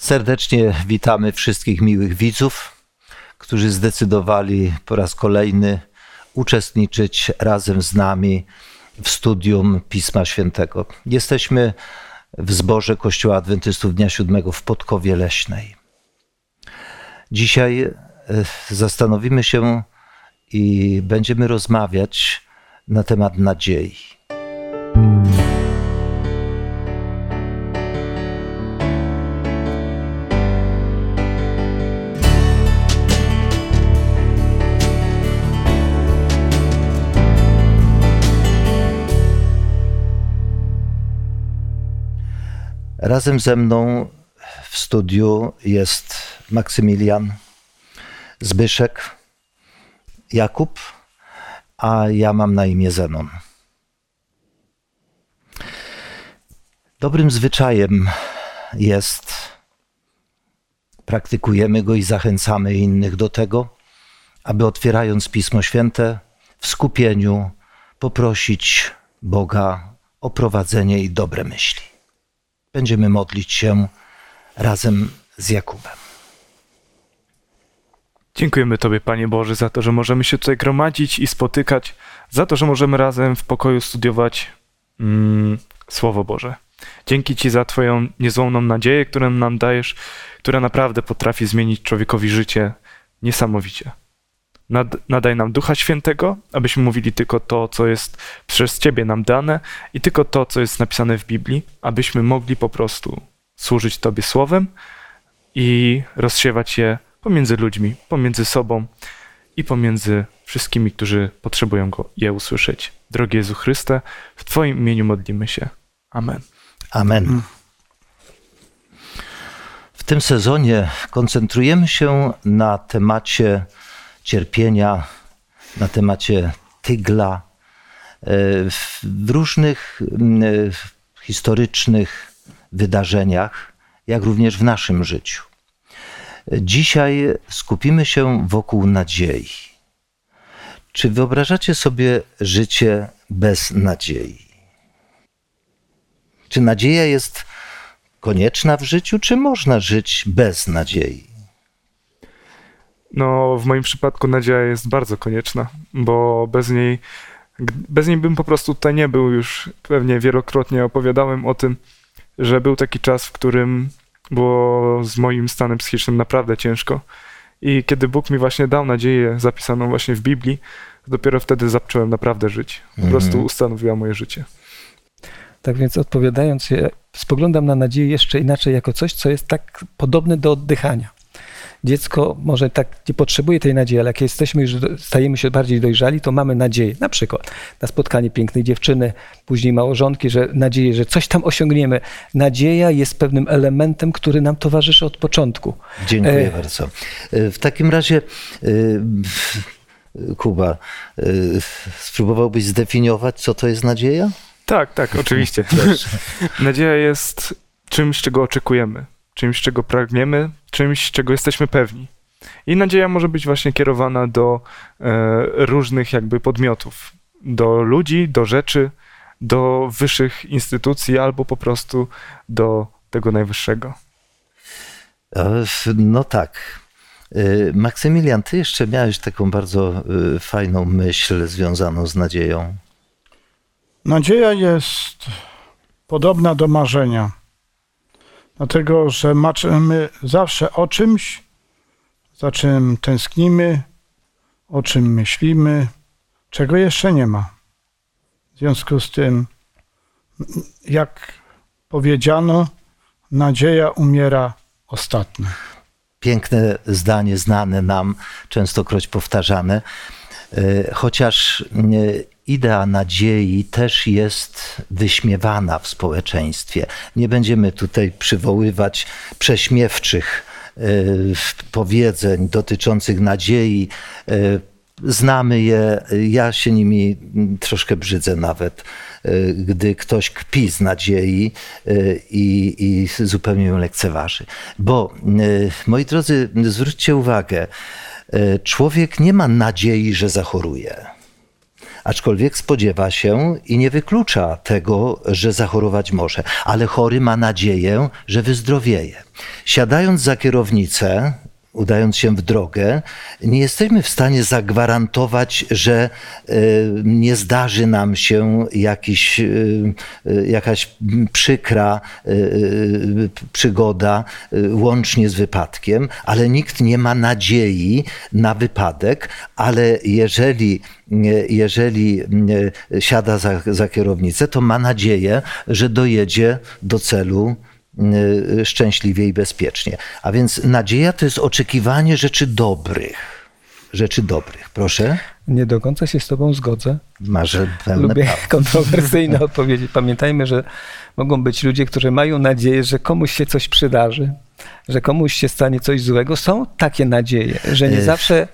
Serdecznie witamy wszystkich miłych widzów, którzy zdecydowali po raz kolejny uczestniczyć razem z nami w studium Pisma Świętego. Jesteśmy w zborze Kościoła Adwentystów Dnia Siódmego w Podkowie Leśnej. Dzisiaj e, zastanowimy się i będziemy rozmawiać na temat nadziei. Razem ze mną w studiu jest Maksymilian, Zbyszek, Jakub, a ja mam na imię Zenon. Dobrym zwyczajem jest, praktykujemy go i zachęcamy innych do tego, aby otwierając Pismo Święte w skupieniu poprosić Boga o prowadzenie i dobre myśli. Będziemy modlić się razem z Jakubem. Dziękujemy Tobie, Panie Boże, za to, że możemy się tutaj gromadzić i spotykać, za to, że możemy razem w pokoju studiować mm, Słowo Boże. Dzięki Ci za Twoją niezłomną nadzieję, którą nam dajesz, która naprawdę potrafi zmienić człowiekowi życie niesamowicie. Nad, nadaj nam Ducha Świętego, abyśmy mówili tylko to, co jest przez Ciebie nam dane i tylko to, co jest napisane w Biblii, abyśmy mogli po prostu służyć Tobie Słowem i rozsiewać je pomiędzy ludźmi, pomiędzy sobą i pomiędzy wszystkimi, którzy potrzebują go je usłyszeć. Drogi Jezu Chryste, w Twoim imieniu modlimy się. Amen. Amen. W tym sezonie koncentrujemy się na temacie cierpienia, na temacie tygla, e, w różnych historycznych wydarzeniach, jak również w naszym życiu. Dzisiaj skupimy się wokół nadziei. Czy wyobrażacie sobie życie bez nadziei? Czy nadzieja jest konieczna w życiu, czy można żyć bez nadziei? No, w moim przypadku nadzieja jest bardzo konieczna, bo bez niej, bez niej bym po prostu tutaj nie był. Już pewnie wielokrotnie opowiadałem o tym, że był taki czas, w którym było z moim stanem psychicznym naprawdę ciężko. I kiedy Bóg mi właśnie dał nadzieję zapisaną właśnie w Biblii, dopiero wtedy zacząłem naprawdę żyć. Po mm. prostu ustanowiła moje życie. Tak więc odpowiadając, spoglądam na nadzieję jeszcze inaczej, jako coś, co jest tak podobne do oddychania dziecko może tak nie potrzebuje tej nadziei, ale jak jesteśmy już, stajemy się bardziej dojrzali, to mamy nadzieję. Na przykład na spotkanie pięknej dziewczyny, później małżonki, że nadzieję, że coś tam osiągniemy. Nadzieja jest pewnym elementem, który nam towarzyszy od początku. Dziękuję e... bardzo. E, w takim razie e, Kuba, e, spróbowałbyś zdefiniować, co to jest nadzieja? Tak, tak, oczywiście. Nadzieja jest czymś, czego oczekujemy czymś, czego pragniemy, czymś, czego jesteśmy pewni. I nadzieja może być właśnie kierowana do e, różnych jakby podmiotów, do ludzi, do rzeczy, do wyższych instytucji albo po prostu do tego najwyższego. E, no tak. E, Maksymilian, ty jeszcze miałeś taką bardzo fajną myśl związaną z nadzieją. Nadzieja jest podobna do marzenia. Dlatego, że marzymy zawsze o czymś, za czym tęsknimy, o czym myślimy, czego jeszcze nie ma. W związku z tym, jak powiedziano, nadzieja umiera ostatnia. Piękne zdanie, znane nam, częstokroć powtarzane. E, chociaż idea nadziei też jest wyśmiewana w społeczeństwie. Nie będziemy tutaj przywoływać prześmiewczych e, powiedzeń dotyczących nadziei. E, znamy je, ja się nimi troszkę brzydzę nawet, gdy ktoś kpi z nadziei i, i zupełnie ją lekceważy. Bo, moi drodzy, zwróćcie uwagę, człowiek nie ma nadziei, że zachoruje aczkolwiek spodziewa się i nie wyklucza tego, że zachorować może, ale chory ma nadzieję, że wyzdrowieje. Siadając za kierownicę, udając się w drogę, nie jesteśmy w stanie zagwarantować, że e, nie zdarzy nam się jakiś, e, e, jakaś przykra przygoda, łącznie z wypadkiem, ale nikt nie ma nadziei na wypadek, ale jeżeli jeżeli siada za, za kierownicę, to ma nadzieję, że dojedzie do celu szczęśliwie i bezpiecznie. A więc nadzieja to jest oczekiwanie rzeczy dobrych. Rzeczy dobrych. Proszę. Nie do końca się z Tobą zgodzę. Masz pełne Lubię prawo. kontrowersyjne odpowiedzi. Pamiętajmy, że mogą być ludzie, którzy mają nadzieję, że komuś się coś przydarzy, że komuś się stanie coś złego. Są takie nadzieje, że nie zawsze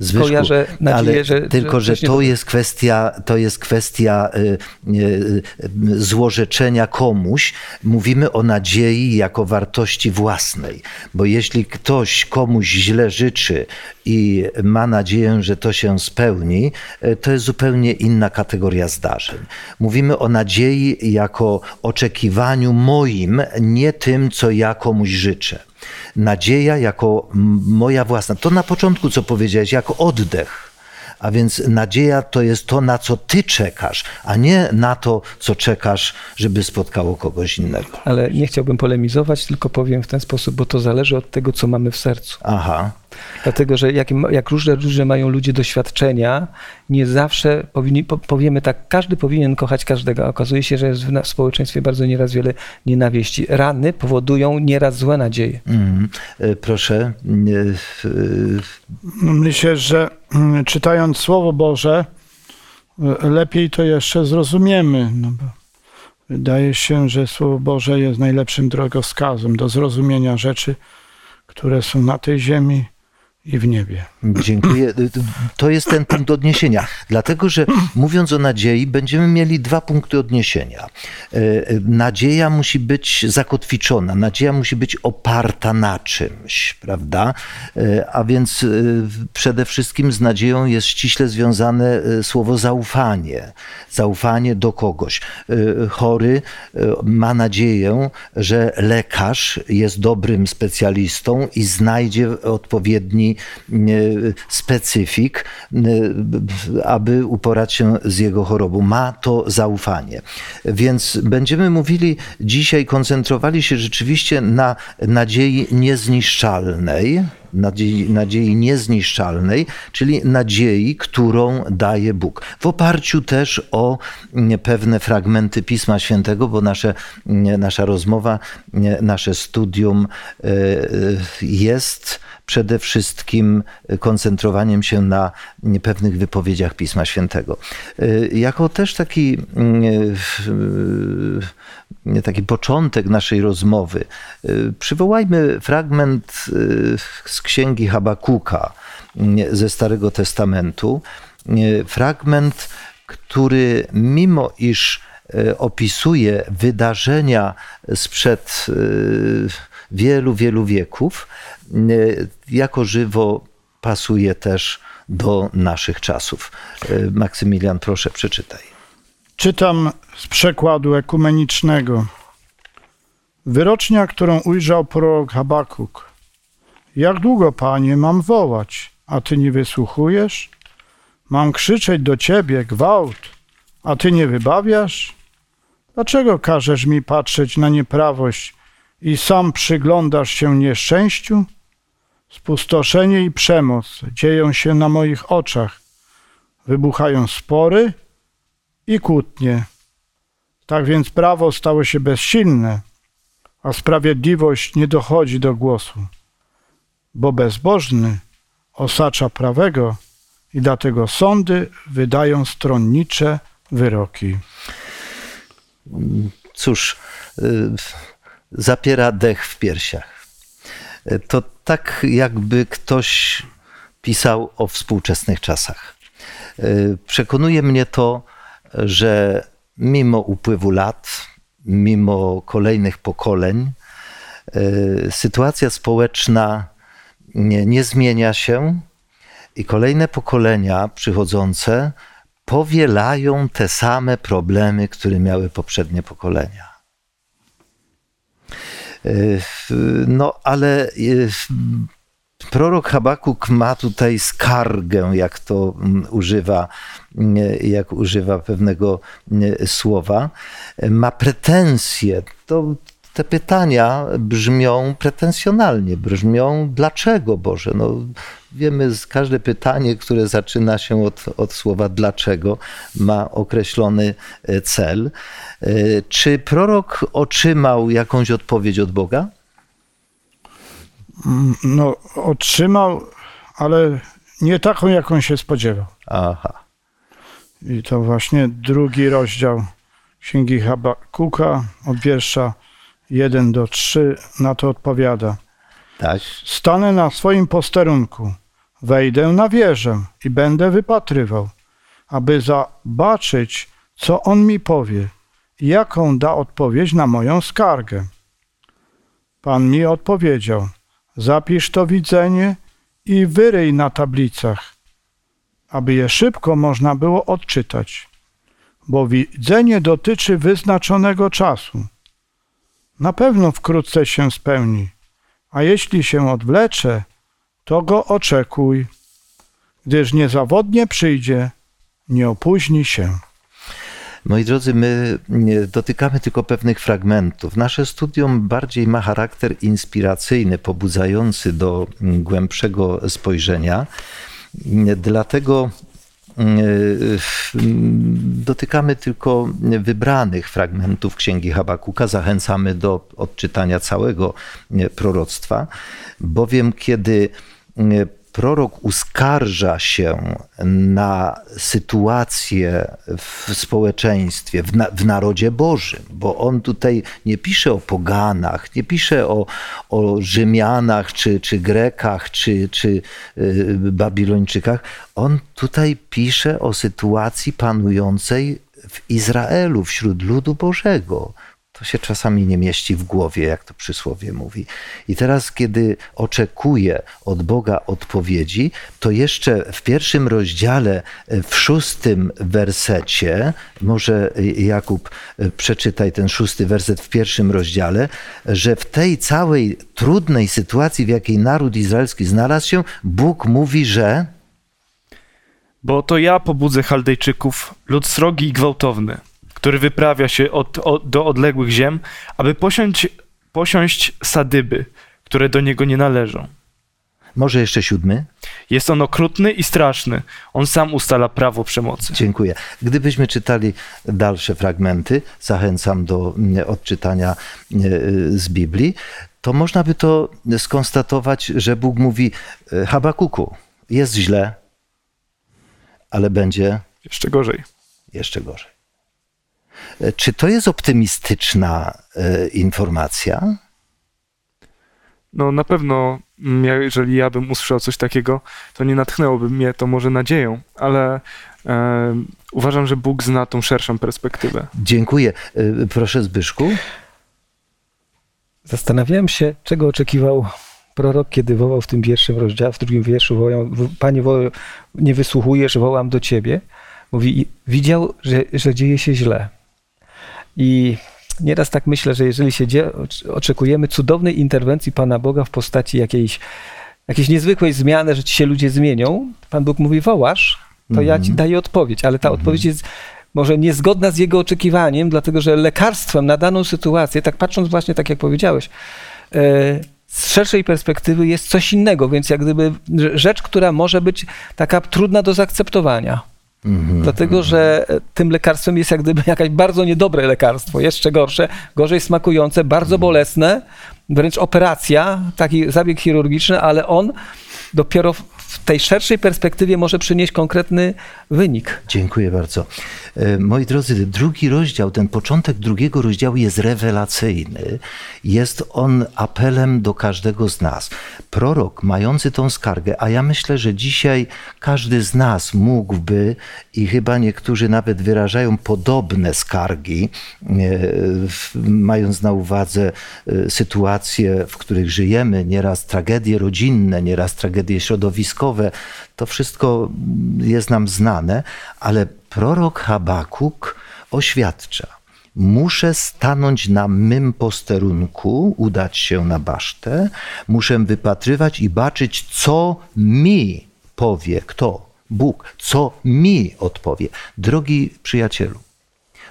Zbyszku, kojarzę nadzieję, że... Tylko, że, że to, jest kwestia, to jest kwestia y, y, y, złorzeczenia komuś. Mówimy o nadziei jako wartości własnej. Bo jeśli ktoś komuś źle życzy i ma nadzieję, że to się spełni, y, to jest zupełnie inna kategoria zdarzeń. Mówimy o nadziei jako oczekiwaniu moim, nie tym, co ja komuś życzę nadzieja jako moja własna. To na początku, co powiedziałeś, jako oddech. A więc nadzieja to jest to, na co ty czekasz, a nie na to, co czekasz, żeby spotkało kogoś innego. Ale nie chciałbym polemizować, tylko powiem w ten sposób, bo to zależy od tego, co mamy w sercu. Aha. Dlatego, że jak, jak różne, różne mają ludzie doświadczenia, nie zawsze powinni, powiemy tak, każdy powinien kochać każdego. Okazuje się, że jest w, w społeczeństwie bardzo nieraz wiele nienawiści. Rany powodują nieraz złe nadzieje. Mm, proszę. No, myślę, że mm, czytając Słowo Boże, e, lepiej to jeszcze zrozumiemy. No wydaje się, że Słowo Boże jest najlepszym drogowskazem do zrozumienia rzeczy, które są na tej ziemi i w niebie. Dziękuję. To jest ten punkt odniesienia. Dlatego, że mówiąc o nadziei, będziemy mieli dwa punkty odniesienia. E, nadzieja musi być zakotwiczona, nadzieja musi być oparta na czymś, prawda? A więc przede wszystkim z nadzieją jest ściśle związane słowo zaufanie. Zaufanie do kogoś. Chory ma nadzieję, że lekarz jest dobrym specjalistą i znajdzie odpowiedni specyfik, aby uporać się z jego chorobą. Ma to zaufanie. Więc będziemy mówili dzisiaj, koncentrowali się rzeczywiście na nadziei niezniszczalnej, nadziei, nadziei niezniszczalnej, czyli nadziei, którą daje Bóg. W oparciu też o pewne fragmenty Pisma Świętego, bo nasze, nasza rozmowa, nasze studium e, jest przede wszystkim koncentrowaniem się na pewnych wypowiedziach Pisma Świętego. Jako też taki, taki początek naszej rozmowy, przywołajmy fragment z księgi Habakuka ze Starego Testamentu. Fragment, który mimo iż opisuje wydarzenia sprzed wielu, wielu wieków, jako żywo pasuje też do naszych czasów. Maksymilian, proszę, przeczytaj. Czytam z przekładu ekumenicznego. Wyrocznia, którą ujrzał prorok Habakuk. Jak długo, panie, mam wołać, a ty nie wysłuchujesz? Mam krzyczeć do ciebie gwałt, a ty nie wybawiasz? Dlaczego każesz mi patrzeć na nieprawość i sam przyglądasz się nieszczęściu? Spustoszenie i przemoc dzieją się na moich oczach. Wybuchają spory i kłótnie. Tak więc prawo stało się bezsilne, a sprawiedliwość nie dochodzi do głosu, bo bezbożny osacza prawego i dlatego sądy wydają stronnicze wyroki. Cóż, y, zapiera dech w piersiach. To tak, jakby ktoś pisał o współczesnych czasach. Przekonuje mnie to, że mimo upływu lat, mimo kolejnych pokoleń, sytuacja społeczna nie, nie zmienia się i kolejne pokolenia przychodzące powielają te same problemy, które miały poprzednie pokolenia. No, ale prorok Habakuk ma tutaj skargę, jak to mm, używa, mm, jak używa pewnego mm, słowa. Ma pretensje. To, te pytania brzmią pretensjonalnie, brzmią dlaczego Boże? No, wiemy, każde pytanie, które zaczyna się od, od słowa dlaczego, ma określony e, cel. E, czy prorok otrzymał jakąś odpowiedź od Boga? No, otrzymał, ale nie taką, jaką się spodziewał. Aha. I to właśnie drugi rozdział Księgi Habakuka od wiersza 1 do 3 na to odpowiada. Tak. Stanę na swoim posterunku, wejdę na wieżę i będę wypatrywał, aby zobaczyć, co on mi powie i jaką da odpowiedź na moją skargę. Pan mi odpowiedział – Zapisz to widzenie i wyryj na tablicach, aby je szybko można było odczytać, bo widzenie dotyczy wyznaczonego czasu. Na pewno wkrótce się spełni, a jeśli się odwlecze, to go oczekuj, gdyż niezawodnie przyjdzie, nie opóźni się. Moi drodzy, my dotykamy tylko pewnych fragmentów. Nasze studium bardziej ma charakter inspiracyjny, pobudzający do mm, głębszego spojrzenia. Dlatego mm, dotykamy tylko wybranych fragmentów Księgi Habakuka. Zachęcamy do odczytania całego proroctwa, bowiem kiedy prorok uskarża się na sytuację w społeczeństwie, w, na, w, narodzie Bożym, bo on tutaj nie pisze o poganach, nie pisze o, o Rzymianach, czy, czy Grekach, czy, czy y, Babilończykach. On tutaj pisze o sytuacji panującej w Izraelu, wśród ludu Bożego to się czasami nie mieści w głowie, jak to przysłowie mówi. I teraz, kiedy oczekuję od Boga odpowiedzi, to jeszcze w pierwszym rozdziale, w szóstym wersecie, może Jakub przeczytaj ten szósty werset w pierwszym rozdziale, że w tej całej trudnej sytuacji, w jakiej naród izraelski znalazł się, Bóg mówi, że. Bo to ja pobudzę Chaldejczyków, lud srogi i gwałtowny który wyprawia się od, od, do odległych ziem, aby posiąść, posiąść sadyby, które do niego nie należą. Może jeszcze siódmy? Jest on okrutny i straszny. On sam ustala prawo przemocy. Dziękuję. Gdybyśmy czytali dalsze fragmenty, zachęcam do mm, odczytania e, z Biblii, to można by to skonstatować, że Bóg mówi: e, Habakuku, jest źle, ale będzie jeszcze gorzej. Jeszcze gorzej. Czy to jest optymistyczna e, informacja? No na pewno, mm, jeżeli ja bym usłyszał coś takiego, to nie natchnęłoby mnie to może nadzieją, ale e, uważam, że Bóg zna tą szerszą perspektywę. Dziękuję. E, proszę Zbyszku. Zastanawiałem się, czego oczekiwał prorok, kiedy wołał w tym pierwszym rozdziale, w drugim wierszu, wołał, Panie, wołał, nie wysłuchujesz, wołam do Ciebie. Mówi, widział, że, że dzieje się źle i nieraz tak myślę, że jeżeli się dzieje, oczekujemy cudownej interwencji Pana Boga w postaci jakiejś, jakiejś niezwykłej zmiany, że ci się ludzie zmienią, Pan Bóg mówi, wołasz, to mm -hmm. ja ci mhm. daję odpowiedź, ale ta mm -hmm. odpowiedź jest może niezgodna z jego oczekiwaniem, dlatego że lekarstwem na daną sytuację, tak patrząc właśnie tak jak powiedziałeś, e, z szerszej perspektywy jest coś innego, więc jak gdyby rzecz, która może być taka trudna do zaakceptowania. Mm-hmm. Dlatego, że tym lekarstwem jest jak gdyby jakieś bardzo niedobre lekarstwo, jeszcze gorsze, gorzej smakujące, bardzo mm-hmm. bolesne, wręcz operacja, taki zabieg chirurgiczny, ale on dopiero w tej szerszej perspektywie może przynieść konkretny wynik. Dziękuję bardzo. E, moi drodzy, drugi rozdział, ten początek drugiego rozdziału jest rewelacyjny. Jest on apelem do każdego z nas. Prorok mający tą skargę, a ja myślę, że dzisiaj każdy z nas mógłby i chyba niektórzy nawet wyrażają podobne skargi, e, mając na uwadze e, sytuacje, w których żyjemy, nieraz tragedie rodzinne, nieraz tragedie środowiskowe, to wszystko jest nam znane, ale prorok Habakuk oświadcza, muszę stanąć na mym posterunku, udać się na basztę, muszę wypatrywać i baczyć, co mi powie kto? Bóg, co mi odpowie. Drogi przyjacielu,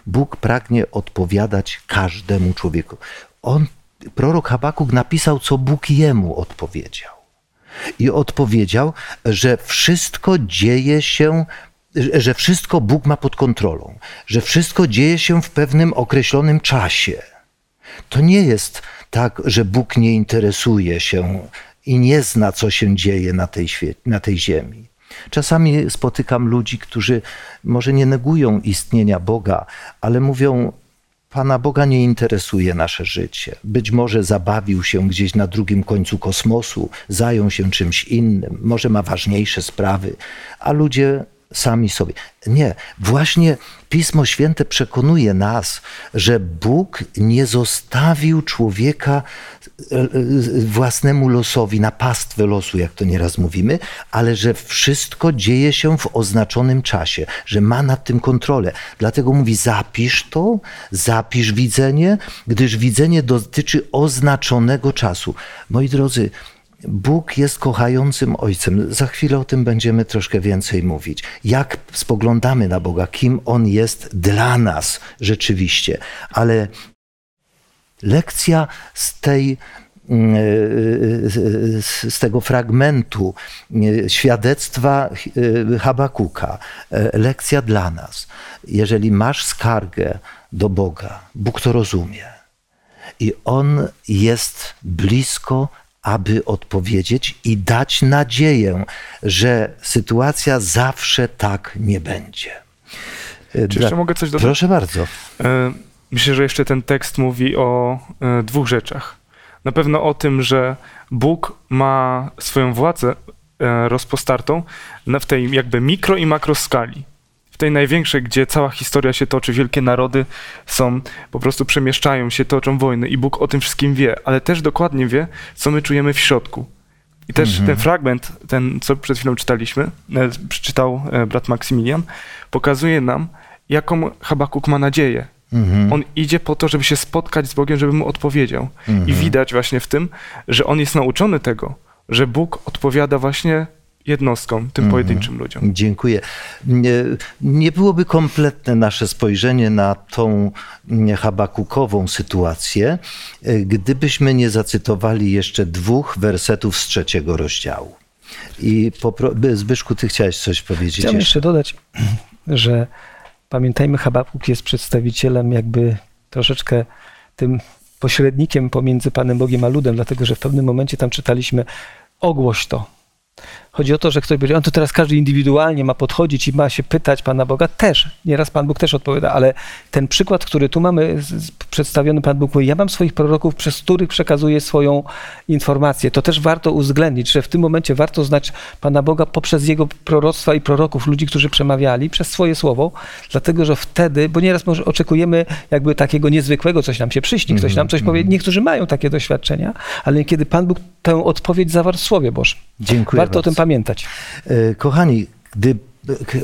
Bóg pragnie odpowiadać każdemu człowieku. On, prorok Habakuk napisał, co Bóg jemu odpowiedział. I odpowiedział, że wszystko dzieje się, że wszystko Bóg ma pod kontrolą, że wszystko dzieje się w pewnym określonym czasie. To nie jest tak, że Bóg nie interesuje się i nie zna, co się dzieje na tej, na tej ziemi. Czasami spotykam ludzi, którzy może nie negują istnienia Boga, ale mówią: Pana Boga nie interesuje nasze życie. Być może zabawił się gdzieś na drugim końcu kosmosu, zajął się czymś innym, może ma ważniejsze sprawy, a ludzie sami sobie. Nie, właśnie Pismo Święte przekonuje nas, że Bóg nie zostawił człowieka e, e, własnemu losowi, na pastwę losu, jak to nieraz mówimy, ale że wszystko dzieje się w oznaczonym czasie, że ma nad tym kontrolę. Dlatego mówi: zapisz to, zapisz widzenie, gdyż widzenie dotyczy oznaczonego czasu. Moi drodzy, Bóg jest kochającym Ojcem. Za chwilę o tym będziemy troszkę więcej mówić. Jak spoglądamy na Boga, kim On jest dla nas rzeczywiście. Ale lekcja z tej z tego fragmentu świadectwa y, Habakuka, e, lekcja dla nas. Jeżeli masz skargę do Boga, Bóg to rozumie. I On jest blisko aby odpowiedzieć i dać nadzieję, że sytuacja zawsze tak nie będzie. Czy Dla... jeszcze mogę coś dodać? Proszę bardzo. E, myślę, że jeszcze ten tekst mówi o e, dwóch rzeczach. Na pewno o tym, że Bóg ma swoją władzę e, rozpostartą w tej jakby mikro i makro skali tej największej, gdzie cała historia się toczy, wielkie narody są, po prostu przemieszczają się, toczą wojny i Bóg o tym wszystkim wie, ale też dokładnie wie, co my czujemy w środku. I też mhm. ten fragment, ten, co przed chwilą czytaliśmy, e, przeczytał e, brat Maksymilian, pokazuje nam, jaką Habakuk ma nadzieję. Mhm. On idzie po to, żeby się spotkać z Bogiem, żeby mu odpowiedział. Mhm. I widać właśnie w tym, że on jest nauczony tego, że Bóg odpowiada właśnie jednostkom, tym mhm. pojedynczym ludziom. Dziękuję. Nie, nie byłoby kompletne nasze spojrzenie na tą habakukową sytuację, e, gdybyśmy nie zacytowali jeszcze dwóch wersetów z trzeciego rozdziału. I popro- Zbyszku, ty chciałeś coś powiedzieć? Chciałem jeszcze dodać, że pamiętajmy, Habakuk jest przedstawicielem jakby troszeczkę tym pośrednikiem pomiędzy Panem Bogiem a ludem, dlatego że w pewnym momencie tam czytaliśmy ogłoś to, Chodzi o to, że ktoś będzie, on to teraz każdy indywidualnie ma podchodzić i ma się pytać Pana Boga. Też, nieraz Pan Bóg też odpowiada, ale ten przykład, który tu mamy przedstawiony, Pan Bóg mówi, ja mam swoich proroków, przez których przekazuję swoją informację. To też warto uwzględnić, że w tym momencie warto znać Pana Boga poprzez Jego proroctwa i proroków, ludzi, którzy przemawiali, przez swoje słowo, dlatego, że wtedy, bo nieraz może oczekujemy jakby takiego niezwykłego, coś nam się przyśni, ktoś nam coś powie. Mhm. Niektórzy mają takie doświadczenia, ale kiedy Pan Bóg tę odpowiedź zawarł w Słowie Bożym. Dziękuję Warto bardzo. o tym pamiętać. E, kochani, gdy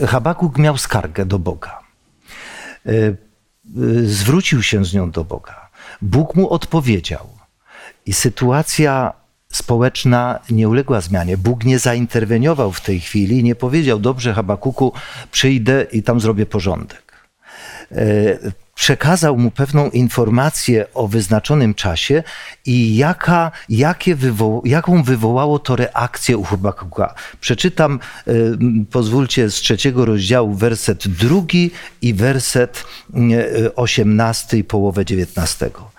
Habakuk miał skargę do Boga, e, e, zwrócił się z nią do Boga. Bóg mu odpowiedział. I sytuacja społeczna nie uległa zmianie. Bóg nie zainterweniował w tej chwili, nie powiedział: Dobrze, Habakuku, przyjdę i tam zrobię porządek przekazał mu pewną informację o wyznaczonym czasie i jaka, jakie jaką wywołało to reakcję u Habakuka. Przeczytam, y, pozwólcie, z trzeciego rozdziału werset drugi i werset y, osiemnasty i połowę dziewiętnastego.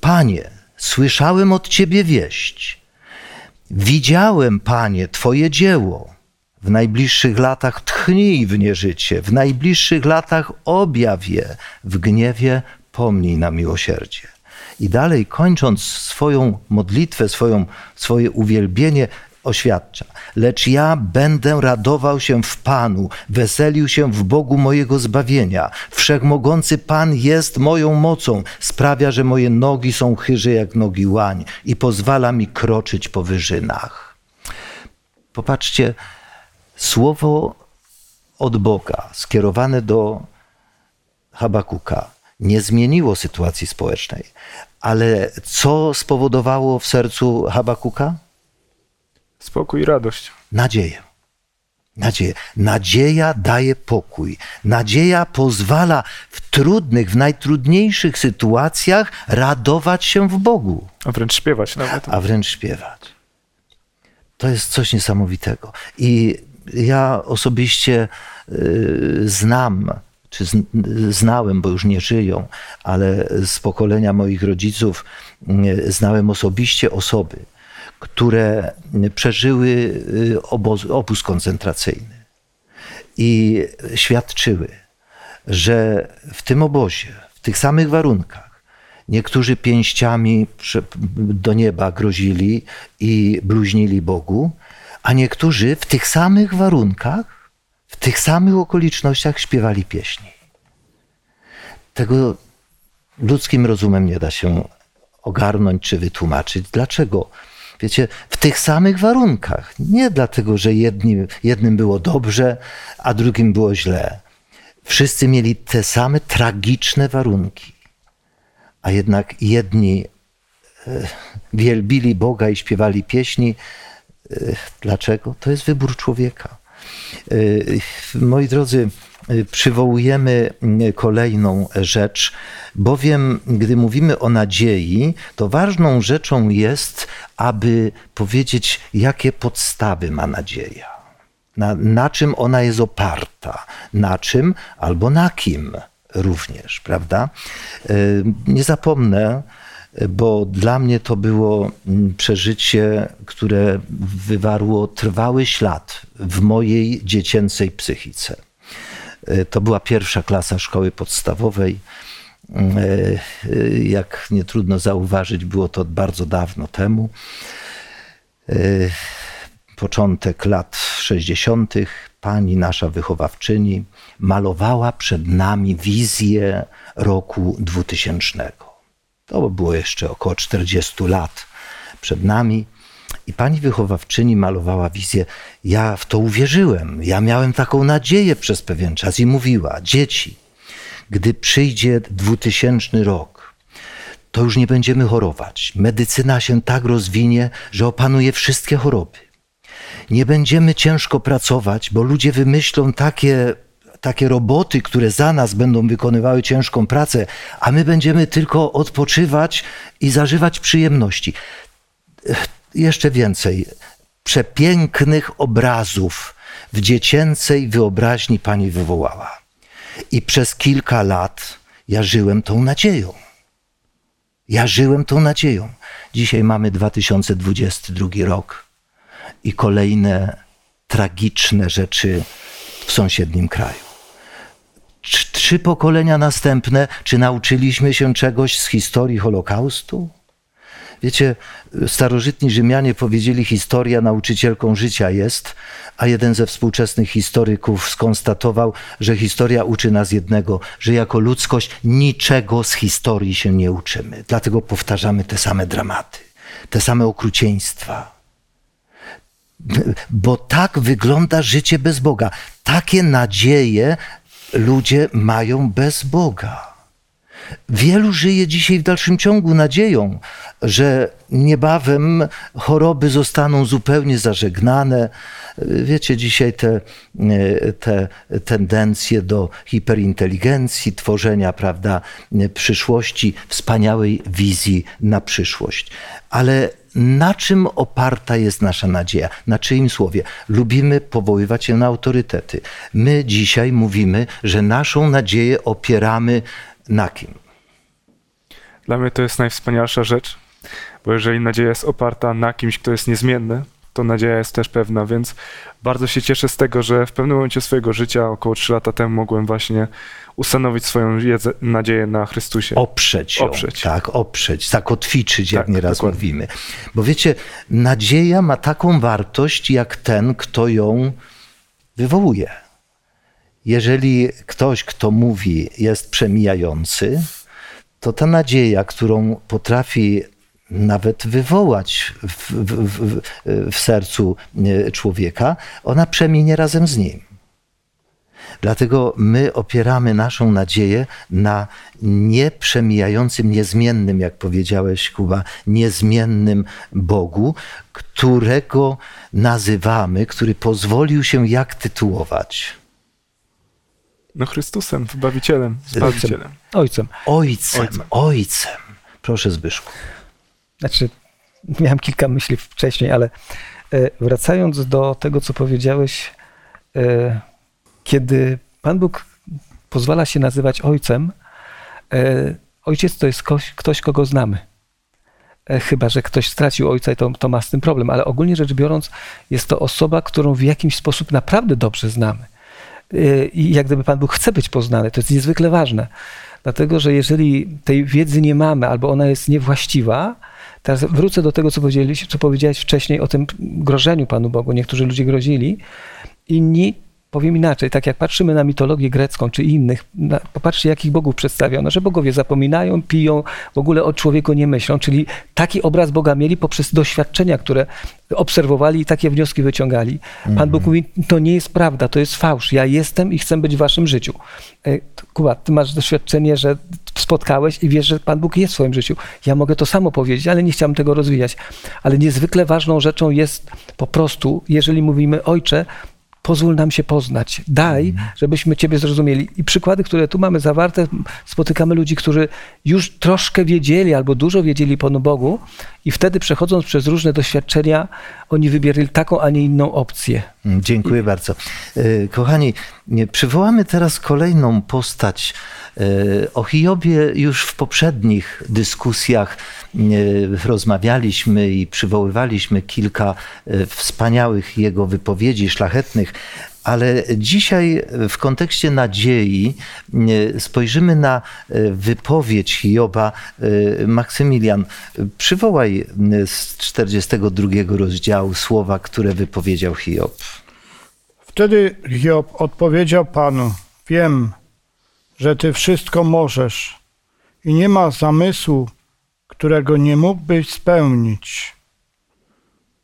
Panie, słyszałem od Ciebie wieść. Widziałem, Panie, Twoje dzieło w najbliższych latach tchnij w nie życie, w najbliższych latach objaw je, w gniewie pomnij na miłosierdzie. I dalej, kończąc swoją modlitwę, swoją, swoje uwielbienie, oświadcza: Lecz ja będę radował się w Panu, weselił się w Bogu mojego zbawienia. Wszechmogący Pan jest moją mocą, sprawia, że moje nogi są chyże jak nogi łań i pozwala mi kroczyć po wyżynach. Popatrzcie, Słowo od Boga, skierowane do Habakuka, nie zmieniło sytuacji społecznej. Ale co spowodowało w sercu Habakuka? Spokój i radość. Nadzieję. Nadzieję. Nadzieja daje pokój. Nadzieja pozwala w trudnych, w najtrudniejszych sytuacjach radować się w Bogu, A wręcz śpiewać nawet. a wręcz śpiewać. To jest coś niesamowitego. I ja osobiście y, znam, czy znałem, bo już nie żyją, ale z pokolenia moich rodziców y, znałem osobiście osoby, które przeżyły y, oboz, obóz koncentracyjny i świadczyły, że w tym obozie, w tych samych warunkach, niektórzy pięściami do nieba grozili i bluźnili Bogu, a niektórzy w tych samych warunkach, w tych samych okolicznościach śpiewali pieśni. Tego ludzkim rozumem nie da się ogarnąć czy wytłumaczyć. Dlaczego? Wiecie, w tych samych warunkach. Nie dlatego, że jednym było dobrze, a drugim było źle. Wszyscy mieli te same tragiczne warunki. A jednak jedni e, wielbili Boga i śpiewali pieśni. E, Dlaczego? To jest wybór człowieka. E, Moi drodzy, e, przywołujemy kolejną rzecz, bowiem gdy mówimy o nadziei, to ważną rzeczą jest, aby powiedzieć, jakie podstawy ma nadzieja. Na, na czym ona jest oparta, na czym albo na kim również, prawda? Nie zapomnę, bo dla mnie to było mm, przeżycie, które wywarło trwały ślad w mojej dziecięcej psychice. E, To była pierwsza klasa szkoły podstawowej. E, e, Jak nie trudno zauważyć, było to bardzo dawno temu. Początek lat 60. pani nasza wychowawczyni malowała przed nami wizję roku 2000. To było jeszcze około 40 lat przed nami. I pani wychowawczyni malowała wizję. Ja w to uwierzyłem. Ja miałem taką nadzieję przez pewien czas i mówiła: Dzieci, gdy przyjdzie 2000 rok, to już nie będziemy chorować. Medycyna się tak rozwinie, że opanuje wszystkie choroby. Nie będziemy ciężko pracować, bo ludzie wymyślą takie, takie roboty, które za nas będą wykonywały ciężką pracę, a my będziemy tylko odpoczywać i zażywać przyjemności. Jeszcze więcej przepięknych obrazów w dziecięcej wyobraźni pani wywołała. I przez kilka lat ja żyłem tą nadzieją. Ja żyłem tą nadzieją. Dzisiaj mamy 2022 rok i kolejne tragiczne rzeczy w sąsiednim kraju. Trz- Trzy pokolenia następne, czy nauczyliśmy się czegoś z historii Holokaustu? Wiecie, starożytni Rzymianie powiedzieli, historia nauczycielką życia jest, a jeden ze współczesnych historyków skonstatował, że historia uczy nas jednego, że jako ludzkość niczego z historii się nie uczymy. Dlatego powtarzamy te same dramaty, te same okrucieństwa. Bo tak wygląda życie bez Boga. Takie nadzieje ludzie mają bez Boga. Wielu żyje dzisiaj w dalszym ciągu nadzieją, że niebawem choroby zostaną zupełnie zażegnane. Wiecie, dzisiaj te, te tendencje do hiperinteligencji, tworzenia, prawda, przyszłości, wspaniałej wizji na przyszłość. Ale na czym oparta jest nasza nadzieja? Na czyim słowie? Lubimy powoływać się na autorytety. My dzisiaj mówimy, że naszą nadzieję opieramy na kim? Dla mnie to jest najwspanialsza rzecz, bo jeżeli nadzieja jest oparta na kimś, kto jest niezmienny, to nadzieja jest też pewna, więc bardzo się cieszę z tego, że w pewnym momencie swojego życia, około 3 lata temu, mogłem właśnie ustanowić swoją nadzieję na Chrystusie. Oprzeć ją. Oprzeć. Tak, oprzeć, zakotwiczyć, jak Tak, nieraz dokładnie. mówimy. Bo wiecie, nadzieja ma taką wartość, jak ten, kto ją wywołuje. Jeżeli ktoś, kto mówi, jest przemijający, to ta nadzieja, którą potrafi nawet wywołać w, w, w, w sercu e, człowieka, ona przeminie razem z nim. Dlatego my opieramy naszą nadzieję na nieprzemijającym, niezmiennym, jak powiedziałeś, Kuba, niezmiennym Bogu, którego nazywamy, który pozwolił się jak tytułować? No Chrystusem, Wybawicielem, Zbawicielem. Ojcem. Ojcem, Ojcem. ojcem. Proszę Zbyszku. Znaczy, miałem kilka myśli wcześniej, ale e, wracając do tego, co powiedziałeś, e, kiedy Pan Bóg pozwala się nazywać ojcem, e, ojciec to jest ktoś, kogo znamy. Chyba, że ktoś stracił ojca i to, to ma z tym problem, ale ogólnie rzecz biorąc, jest to osoba, którą w jakiś sposób naprawdę dobrze znamy. E, I jak gdyby Pan Bóg chce być poznany, to jest niezwykle ważne. Dlatego, że jeżeli tej wiedzy nie mamy, albo ona jest niewłaściwa, teraz wrócę do tego, co powiedziałeś, co powiedziałeś wcześniej o tym grożeniu Panu Bogu. Niektórzy ludzie grozili, inni, powiem inaczej, tak jak patrzymy na mitologię grecką czy innych, na, popatrzcie, jakich bogów przedstawiono, że bogowie zapominają, piją, w ogóle o człowieku nie myślą, czyli taki obraz Boga mieli poprzez doświadczenia, które obserwowali i takie wnioski wyciągali. Pan Bóg mówi, to nie jest prawda, to jest fałsz, ja jestem i chcę być w waszym życiu. E, Kuba, ty masz doświadczenie, że spotkałeś i wiesz, że Pan Bóg jest w swoim życiu. Ja mogę to samo powiedzieć, ale nie chciałbym tego rozwijać. Ale niezwykle ważną rzeczą jest po prostu, jeżeli mówimy Ojcze, pozwól nam się poznać. Daj, żebyśmy Ciebie zrozumieli. I przykłady, które tu mamy zawarte, spotykamy ludzi, którzy już troszkę wiedzieli albo dużo wiedzieli Panu Bogu i wtedy przechodząc przez różne doświadczenia, oni wybierali taką, a nie inną opcję. Dziękuję bardzo. E, Kochani, nie, przywołamy teraz kolejną postać. E, O Hiobie już w poprzednich dyskusjach e, rozmawialiśmy i przywoływaliśmy kilka e, wspaniałych jego wypowiedzi szlachetnych, ale dzisiaj w kontekście nadziei e, spojrzymy na e, wypowiedź Hioba. E, Maksymilian, przywołaj z 42 rozdziału słowa, które wypowiedział Hiob. Wtedy Hiob odpowiedział Panu: Wiem, że Ty wszystko możesz i nie ma zamysłu, którego nie mógłbyś spełnić.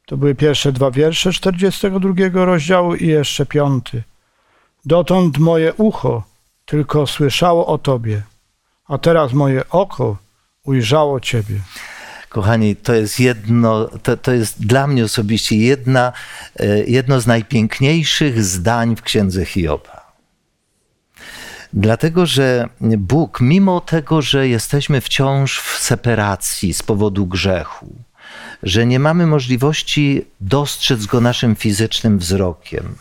To były pierwsze dwa wiersze 42 rozdziału i jeszcze piąty. Dotąd moje ucho tylko słyszało o Tobie, a teraz moje oko ujrzało Ciebie. Kochani, to jest jedno, to, to jest dla mnie osobiście jedna, e, jedno z najpiękniejszych zdań w księdze Hioba. Dlatego, że Bóg, mimo tego, że jesteśmy wciąż w separacji z powodu grzechu, że nie mamy możliwości dostrzec go naszym fizycznym wzrokiem,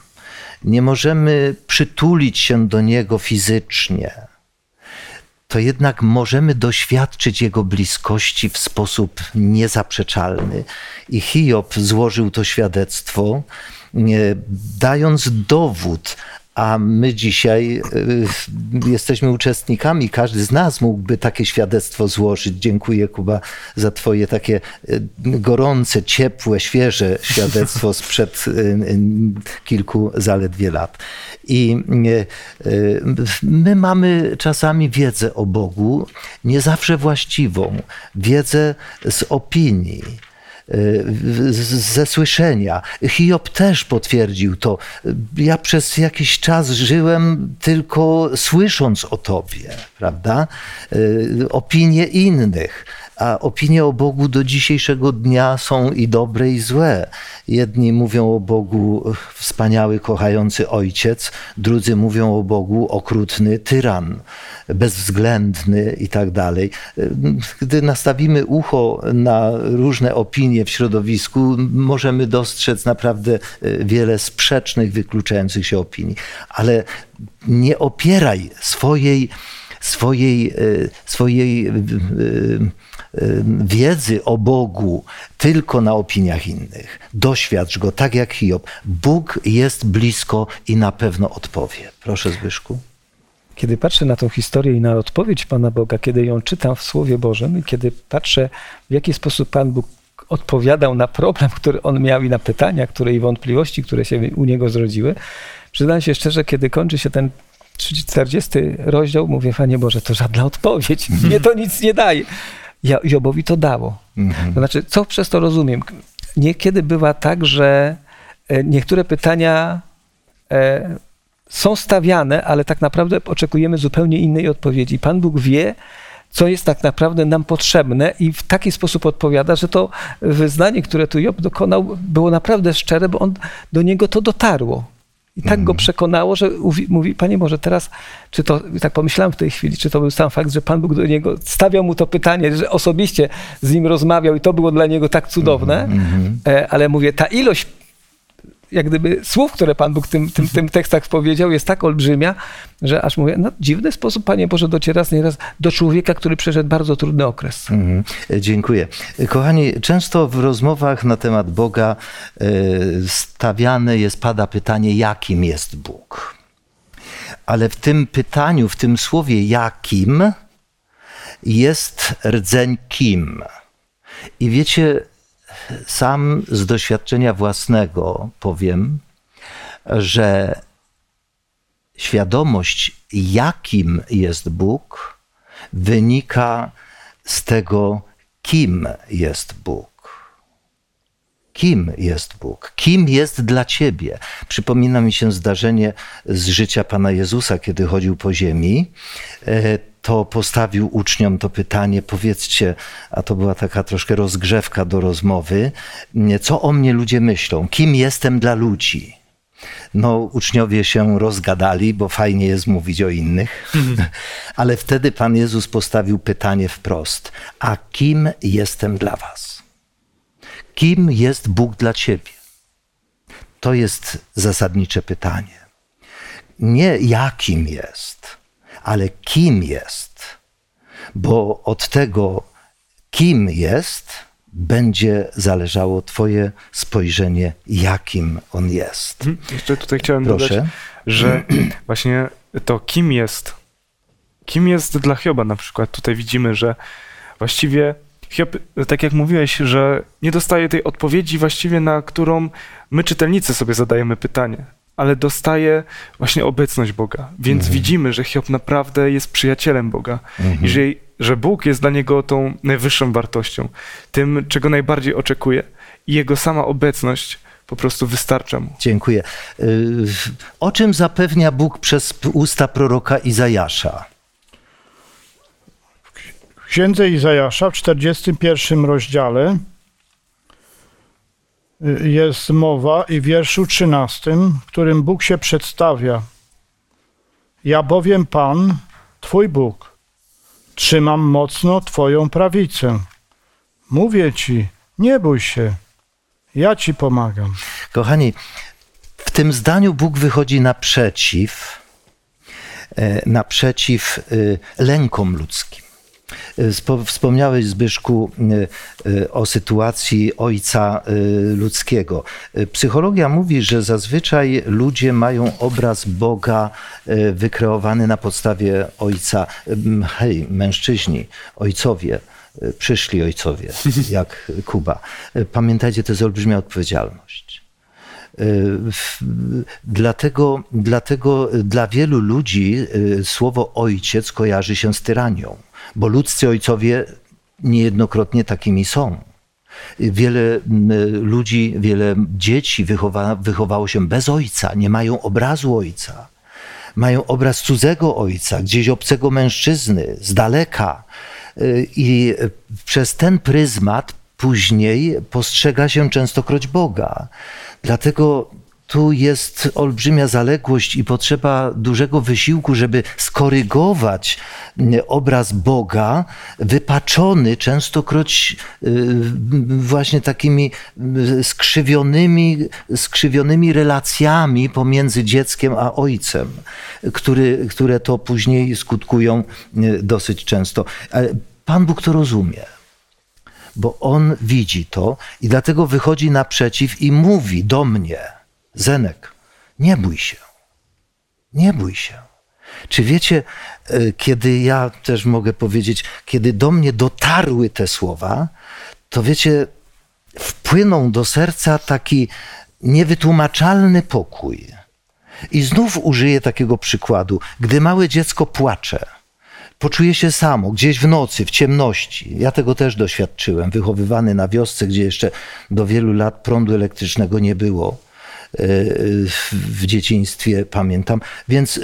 nie możemy przytulić się do niego fizycznie, to jednak możemy doświadczyć Jego bliskości w sposób niezaprzeczalny. I Hiob złożył to świadectwo, nie, dając dowód, a my dzisiaj y, jesteśmy uczestnikami, każdy z nas mógłby takie świadectwo złożyć. Dziękuję Kuba za Twoje takie y, gorące, ciepłe, świeże świadectwo sprzed y, kilku zaledwie lat. I my mamy czasami wiedzę o Bogu, nie zawsze właściwą, wiedzę z opinii ze słyszenia. Hiob też potwierdził to. Ja przez jakiś czas żyłem tylko słysząc o Tobie, prawda? Y, Opinie innych. A opinie o Bogu do dzisiejszego dnia są i dobre, i złe. Jedni mówią o Bogu wspaniały, kochający ojciec, drudzy mówią o Bogu okrutny tyran, bezwzględny i tak dalej. Gdy nastawimy ucho na różne opinie w środowisku, możemy dostrzec naprawdę e, wiele sprzecznych, wykluczających się opinii. Ale nie opieraj swojej swojej, e, swojej e, e, wiedzy o Bogu tylko na opiniach innych. Doświadcz go tak jak Hiob. Bóg jest blisko i na pewno odpowie. Proszę Zbyszku. Kiedy patrzę na tą historię i na odpowiedź Pana Boga, kiedy ją czytam w Słowie Bożym i kiedy patrzę, w jaki sposób Pan Bóg odpowiadał na problem, który on miał i na pytania, które i wątpliwości, które się u niego zrodziły, przyznam się szczerze, kiedy kończy się ten 40 rozdział, mówię, Panie Boże, to żadna odpowiedź, mnie to nic nie daje. Ja, Jobowi to dało. To znaczy, co przez to rozumiem? Niekiedy bywa tak, że e, niektóre pytania e, są stawiane, ale tak naprawdę oczekujemy zupełnie innej odpowiedzi. Pan Bóg wie, co jest tak naprawdę nam potrzebne i w taki sposób odpowiada, że to wyznanie, które tu Job dokonał, było naprawdę szczere, bo on do niego to dotarło. I tak Mhm. go przekonało, że mówi, Panie Boże, teraz, czy to, tak pomyślałem w tej chwili, czy to był sam fakt, że Pan Bóg do niego stawiał mu to pytanie, że osobiście z nim rozmawiał i to było dla niego tak cudowne, Mhm. E, ale mówię, ta ilość jak gdyby słów, które Pan Bóg w tym, tym, tym tekstach powiedział, jest tak olbrzymia, że aż mówię, no dziwny sposób, Panie Boże, dociera nieraz do człowieka, który przeszedł bardzo trudny okres. Mhm. E, Dziękuję. E, Kochani, często w rozmowach na temat Boga e, stawiane jest, pada pytanie, jakim jest Bóg. Ale w tym pytaniu, w tym słowie jakim jest rdzeń kim. I wiecie, sam z doświadczenia własnego powiem, że świadomość, jakim jest Bóg, wynika z tego, kim jest Bóg. Kim jest Bóg? Kim jest dla ciebie? Przypomina mi się zdarzenie z życia Pana Jezusa, kiedy chodził po ziemi. To postawił uczniom to pytanie, powiedzcie, a to była taka troszkę rozgrzewka do rozmowy, co o mnie ludzie myślą? Kim jestem dla ludzi? No, uczniowie się rozgadali, bo fajnie jest mówić o innych, ale wtedy Pan Jezus postawił pytanie wprost: A kim jestem dla Was? Kim jest Bóg dla Ciebie? To jest zasadnicze pytanie. Nie jakim jest, ale kim jest. Bo od tego, kim jest, będzie zależało Twoje spojrzenie, jakim on jest. Mhm. Jeszcze tutaj chciałem Proszę. dodać, że właśnie to kim jest, kim jest dla Hioba na przykład. Tutaj widzimy, że właściwie Hiob, tak jak mówiłeś, że nie dostaje tej odpowiedzi właściwie, na którą my czytelnicy sobie zadajemy pytanie, ale dostaje właśnie obecność Boga. Więc widzimy, że Hiob naprawdę jest przyjacielem Boga i że, że Bóg jest dla niego tą najwyższą wartością, tym, czego najbardziej oczekuje i jego sama obecność po prostu wystarcza mu. Dziękuję. Y, O czym zapewnia Bóg przez usta proroka Izajasza? W księdze Izajasza w 41 rozdziale jest mowa i w wierszu 13, w którym Bóg się przedstawia. Ja bowiem Pan, Twój Bóg, trzymam mocno Twoją prawicę. Mówię Ci, nie bój się, ja Ci pomagam. Kochani, w tym zdaniu Bóg wychodzi naprzeciw, e, naprzeciw y, lękom ludzkim. Spo- Wspomniałeś, Zbyszku, y, y, o sytuacji ojca ludzkiego. Psychologia mówi, że zazwyczaj ludzie mają obraz Boga wykreowany na podstawie ojca. Hej, mężczyźni, ojcowie, przyszli ojcowie, jak Kuba. Pamiętajcie, to jest olbrzymia odpowiedzialność. Dlatego, dlatego dla wielu ludzi słowo ojciec kojarzy się z tyranią, bo ludzcy ojcowie niejednokrotnie takimi są. Wiele mm, ludzi, wiele dzieci wychowa, wychowało się bez ojca, nie mają obrazu ojca. Mają obraz cudzego ojca, gdzieś obcego mężczyzny, z daleka. Y, I przez ten pryzmat później postrzega się częstokroć Boga. Dlatego tu jest olbrzymia zaległość i potrzeba dużego wysiłku, żeby skorygować mm, obraz Boga, wypaczony częstokroć y, właśnie takimi y, skrzywionymi, skrzywionymi relacjami pomiędzy dzieckiem a ojcem, który, które to później skutkują y, dosyć często. Ale Pan Bóg to rozumie bo on widzi to i dlatego wychodzi naprzeciw i mówi do mnie: Zenek, nie bój się. Nie bój się. Czy wiecie, e, kiedy ja też mogę powiedzieć, kiedy do mnie dotarły te słowa, to wiecie, wpłynął do serca taki niewytłumaczalny pokój. I znów użyję takiego przykładu. Gdy małe dziecko płacze, poczuje się samo, gdzieś w nocy, w ciemności. Ja tego też doświadczyłem, wychowywany na wiosce, gdzie jeszcze do wielu lat prądu elektrycznego nie było. W dzieciństwie pamiętam. Więc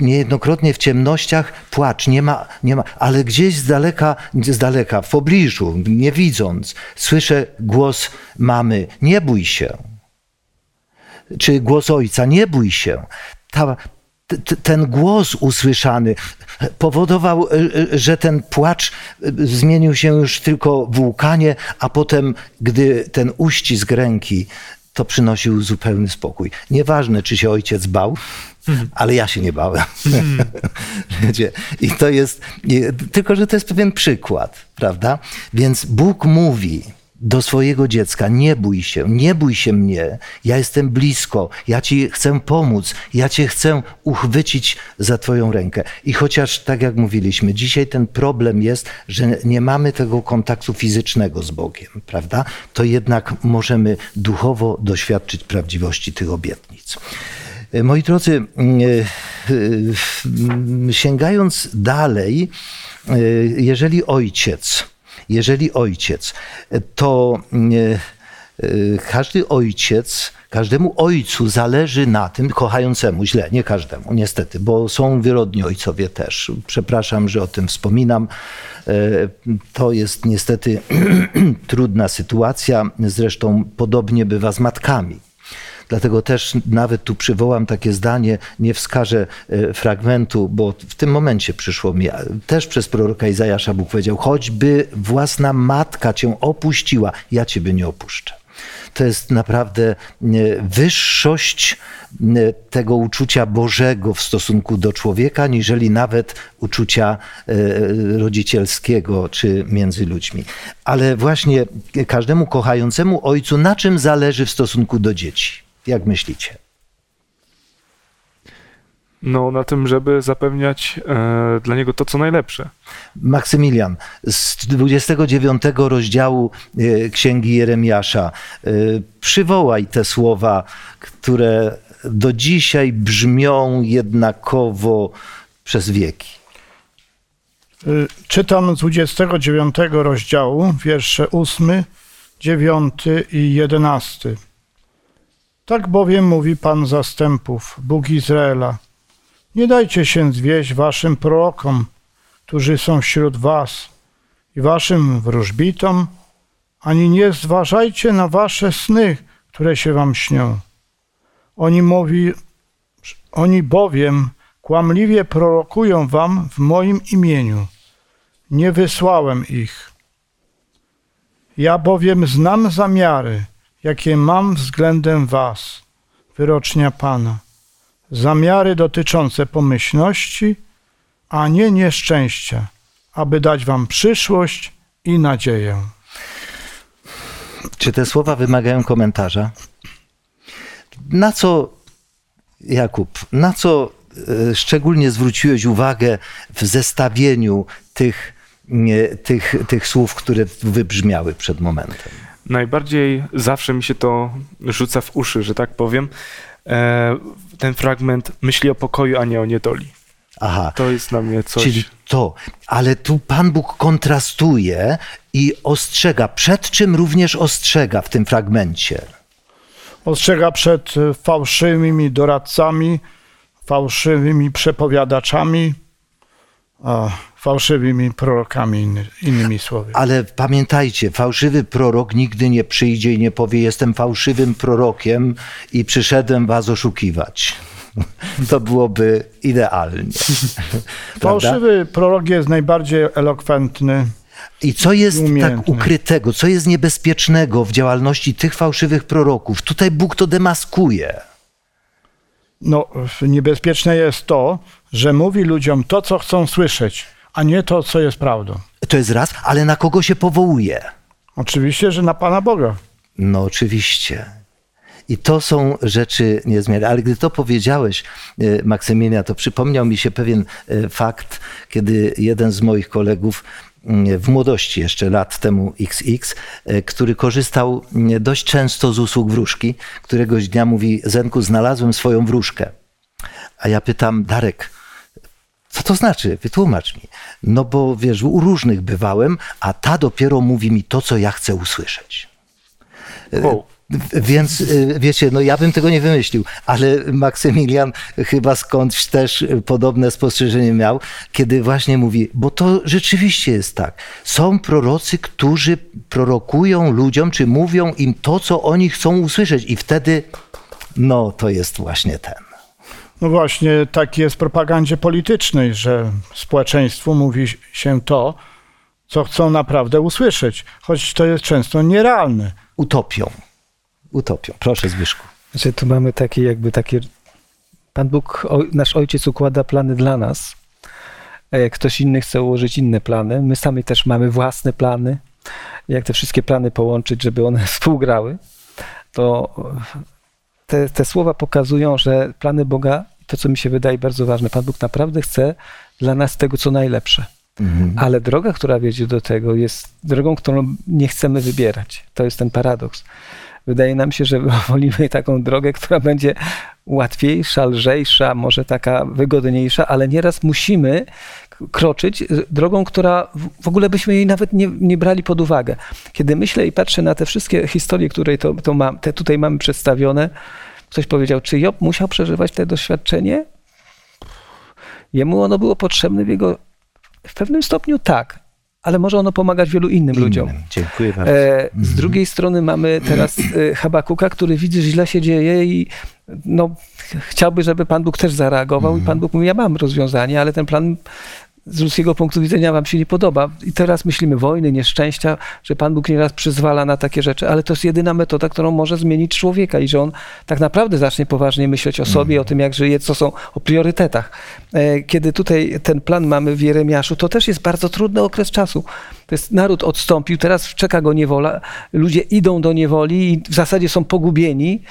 niejednokrotnie w ciemnościach płacz, nie ma, nie ma, ale gdzieś z daleka, z daleka, w pobliżu, nie widząc, słyszę głos mamy, nie bój się. Czy głos ojca, nie bój się. Ta, ten głos usłyszany powodował, że ten płacz zmienił się już tylko w łukanie, a potem, gdy ten uścisk ręki, to przynosił zupełny spokój. Nieważne, czy się ojciec bał, ale ja się nie bałem. I to jest, tylko że to jest pewien przykład, prawda? Więc Bóg mówi, do swojego dziecka: Nie bój się, nie bój się mnie, ja jestem blisko, ja ci chcę pomóc, ja cię chcę uchwycić za Twoją rękę. I chociaż, tak jak mówiliśmy, dzisiaj ten problem jest, że nie mamy tego kontaktu fizycznego z Bogiem, prawda? To jednak możemy duchowo doświadczyć prawdziwości tych obietnic. Moi drodzy, sięgając dalej, jeżeli ojciec, jeżeli ojciec, to e, każdy ojciec, każdemu ojcu zależy na tym, kochającemu źle, nie każdemu, niestety, bo są wielorodni ojcowie też. Przepraszam, że o tym wspominam. E, to jest niestety trudna sytuacja. Zresztą podobnie bywa z matkami. Dlatego też nawet tu przywołam takie zdanie, nie wskażę e, fragmentu, bo w tym momencie przyszło mi, też przez proroka Izajasza Bóg powiedział, choćby własna matka cię opuściła, ja ciebie nie opuszczę to jest naprawdę e, wyższość e, tego uczucia Bożego w stosunku do człowieka, niżeli nawet uczucia rodzicielskiego czy między ludźmi. Ale właśnie każdemu kochającemu ojcu, na czym zależy w stosunku do dzieci? Jak myślicie? No, na tym, żeby zapewniać e, dla niego to, co najlepsze. Maksymilian, z 29 rozdziału e, Księgi Jeremiasza, e, przywołaj te słowa, które do dzisiaj brzmią jednakowo przez wieki. E, czytam z 29 rozdziału, wiersze 8, 9 i 11. Tak bowiem mówi Pan zastępów, Bóg Izraela. Nie dajcie się zwieść waszym prorokom, którzy są wśród was, i waszym wróżbitom, ani nie zważajcie na wasze sny, które się wam śnią. Oni mówi, oni bowiem kłamliwie prorokują wam w moim imieniu. Nie wysłałem ich. Ja bowiem znam zamiary, jakie mam względem Was, wyrocznia Pana. Zamiary dotyczące pomyślności, a nie nieszczęścia, aby dać Wam przyszłość i nadzieję. Czy te słowa wymagają komentarza? Na co, Jakub, na co e, szczególnie zwróciłeś uwagę w zestawieniu tych, tych, tych słów, które wybrzmiały przed momentem? Najbardziej zawsze mi się to rzuca w uszy, że tak powiem, e, ten fragment myśli o pokoju, a nie o niedoli. Aha. To jest dla mnie coś. Czyli to, ale tu Pan Bóg kontrastuje i ostrzega. Przed czym również ostrzega w tym fragmencie? Ostrzega przed fałszywymi doradcami, fałszywymi przepowiadaczami, fałszywymi prorokami, inny, innymi słowy. Ale pamiętajcie, fałszywy prorok nigdy nie przyjdzie i nie powie: Jestem fałszywym prorokiem i przyszedłem was oszukiwać. To byłoby idealnie. Fałszywy prorok jest najbardziej elokwentny. I co jest tak ukrytego, co jest niebezpiecznego w działalności tych fałszywych proroków? Tutaj Bóg to demaskuje. No, niebezpieczne jest to, że mówi ludziom to, co chcą słyszeć a nie to, co jest prawdą. To jest raz, ale na kogo się powołuje? Oczywiście, że na Pana Boga. No oczywiście. I to są rzeczy niezmierne. Ale gdy to powiedziałeś, e, Maksymilia, to przypomniał mi się pewien e, fakt, kiedy jeden z moich kolegów mm, w młodości, jeszcze lat temu XX, e, który korzystał mm, dość często z usług wróżki, któregoś dnia mówi: Zenku, znalazłem swoją wróżkę. A ja pytam, Darek, co to znaczy? Wytłumacz mi. No bo wiesz, u różnych bywałem, a ta dopiero mówi mi to, co ja chcę usłyszeć. Wow. Więc y, wiecie, no ja bym tego nie wymyślił, ale Maksymilian chyba skądś też podobne spostrzeżenie miał, kiedy właśnie mówi, bo to rzeczywiście jest tak. Są prorocy, którzy prorokują ludziom, czy mówią im to, co oni chcą usłyszeć, i wtedy, no to jest właśnie ten. No właśnie, tak jest w propagandzie politycznej, że społeczeństwu mówi się to, co chcą naprawdę usłyszeć, choć to jest często nierealne. Utopią. Utopią. Proszę Zbyszku. Znaczy, tu mamy takie jakby takie... Pan Bóg, nasz Ojciec układa plany dla nas. Jak ktoś inny chce ułożyć inne plany, my sami też mamy własne plany. Jak te wszystkie plany połączyć, żeby one współgrały, to te, te słowa pokazują, że plany Boga, to co mi się wydaje bardzo ważne, Pan Bóg naprawdę chce dla nas tego, co najlepsze. Mhm. Ale droga, która wiedzie do tego, jest drogą, którą nie chcemy wybierać. To jest ten paradoks. Wydaje nam się, że wolimy taką drogę, która będzie łatwiejsza, lżejsza, może taka wygodniejsza, ale nieraz musimy kroczyć drogą, która w ogóle byśmy jej nawet nie, nie brali pod uwagę. Kiedy myślę i patrzę na te wszystkie historie, które to, to mam, te tutaj mamy przedstawione, ktoś powiedział, czy Job musiał przeżywać te doświadczenie? Jemu ono było potrzebne w jego w pewnym stopniu tak, ale może ono pomagać wielu innym, innym. ludziom. Dziękuję bardzo. E, z mhm. drugiej strony mamy teraz e, Habakuka, który widzi, że źle się dzieje i no, chciałby, żeby Pan Bóg też zareagował i Pan mhm. Bóg mówi, ja mam rozwiązanie, ale ten plan z ludzkiego punktu widzenia wam się nie podoba. I teraz myślimy wojny, nieszczęścia, że Pan Bóg nieraz przyzwala na takie rzeczy, ale to jest jedyna metoda, którą może zmienić człowieka i że on tak naprawdę zacznie poważnie myśleć o sobie, mm. o tym, jak żyje, co są, o priorytetach. E, kiedy tutaj ten plan mamy w Jeremiaszu, to też jest bardzo trudny okres czasu. To jest naród odstąpił, teraz czeka go niewola, ludzie idą do niewoli i w zasadzie są pogubieni.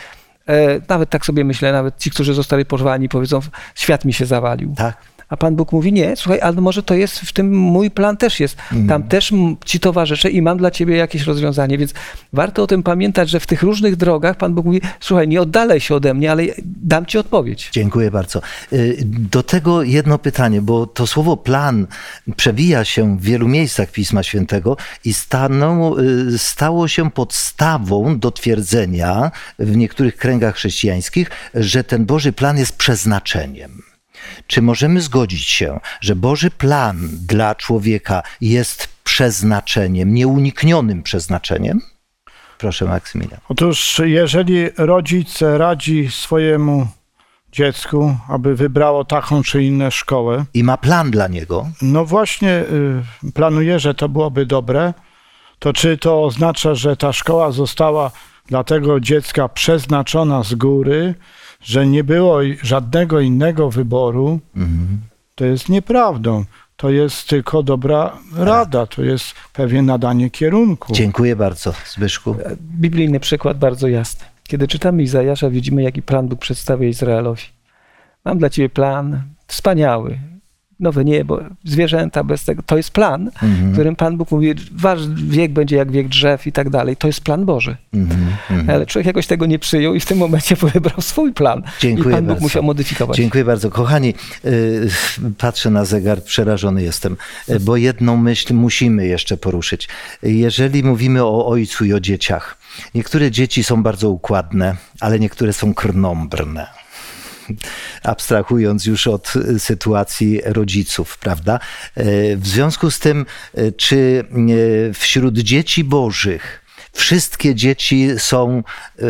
E, nawet tak sobie myślę, nawet ci, którzy zostali porwani, powiedzą, świat mi się zawalił. Tak. A Pan Bóg mówi, nie, słuchaj, ale może to jest, w tym mój plan też jest. Mhm. Tam też ci towarzyszę i mam dla ciebie jakieś rozwiązanie. Więc warto o tym pamiętać, że w tych różnych drogach Pan Bóg mówi, słuchaj, nie oddalaj się ode mnie, ale dam ci odpowiedź. Dziękuję bardzo. Y, do tego jedno pytanie, bo to słowo plan przewija się w wielu miejscach Pisma Świętego i stanął, y, stało się podstawą do twierdzenia w niektórych kręgach chrześcijańskich, że ten Boży plan jest przeznaczeniem. Czy możemy zgodzić się, że Boży plan dla człowieka jest przeznaczeniem, nieuniknionym przeznaczeniem? Proszę, Maksymilian. Otóż, jeżeli rodzic radzi swojemu dziecku, aby wybrało taką czy inną szkołę. I ma plan dla niego. No właśnie, y, planuje, że to byłoby dobre. To czy to oznacza, że ta szkoła została dla tego dziecka przeznaczona z góry, że nie było żadnego innego wyboru, mhm. to jest nieprawdą. To jest tylko dobra rada, to jest pewnie nadanie kierunku. Dziękuję bardzo, Zbyszku. Biblijny przykład bardzo jasny. Kiedy czytamy Izajasza, widzimy, jaki plan Bóg przedstawia Izraelowi. Mam dla ciebie plan wspaniały, nowe niebo, zwierzęta bez tego. To jest plan, mm-hmm. którym Pan Bóg mówi, wasz wiek będzie jak wiek drzew i tak dalej. To jest plan Boży. Mm-hmm. Ale człowiek jakoś tego nie przyjął i w tym momencie wybrał swój plan. Dziękuję I Pan Bóg bardzo. musiał modyfikować. Dziękuję bardzo. Kochani, y, patrzę na zegar, przerażony jestem, y, bo jedną myśl musimy jeszcze poruszyć. Jeżeli mówimy o ojcu i o dzieciach, niektóre dzieci są bardzo układne, ale niektóre są krnąbrne abstrahując już od sytuacji rodziców, prawda? E, w związku z tym, e, czy e, wśród dzieci bożych, wszystkie dzieci są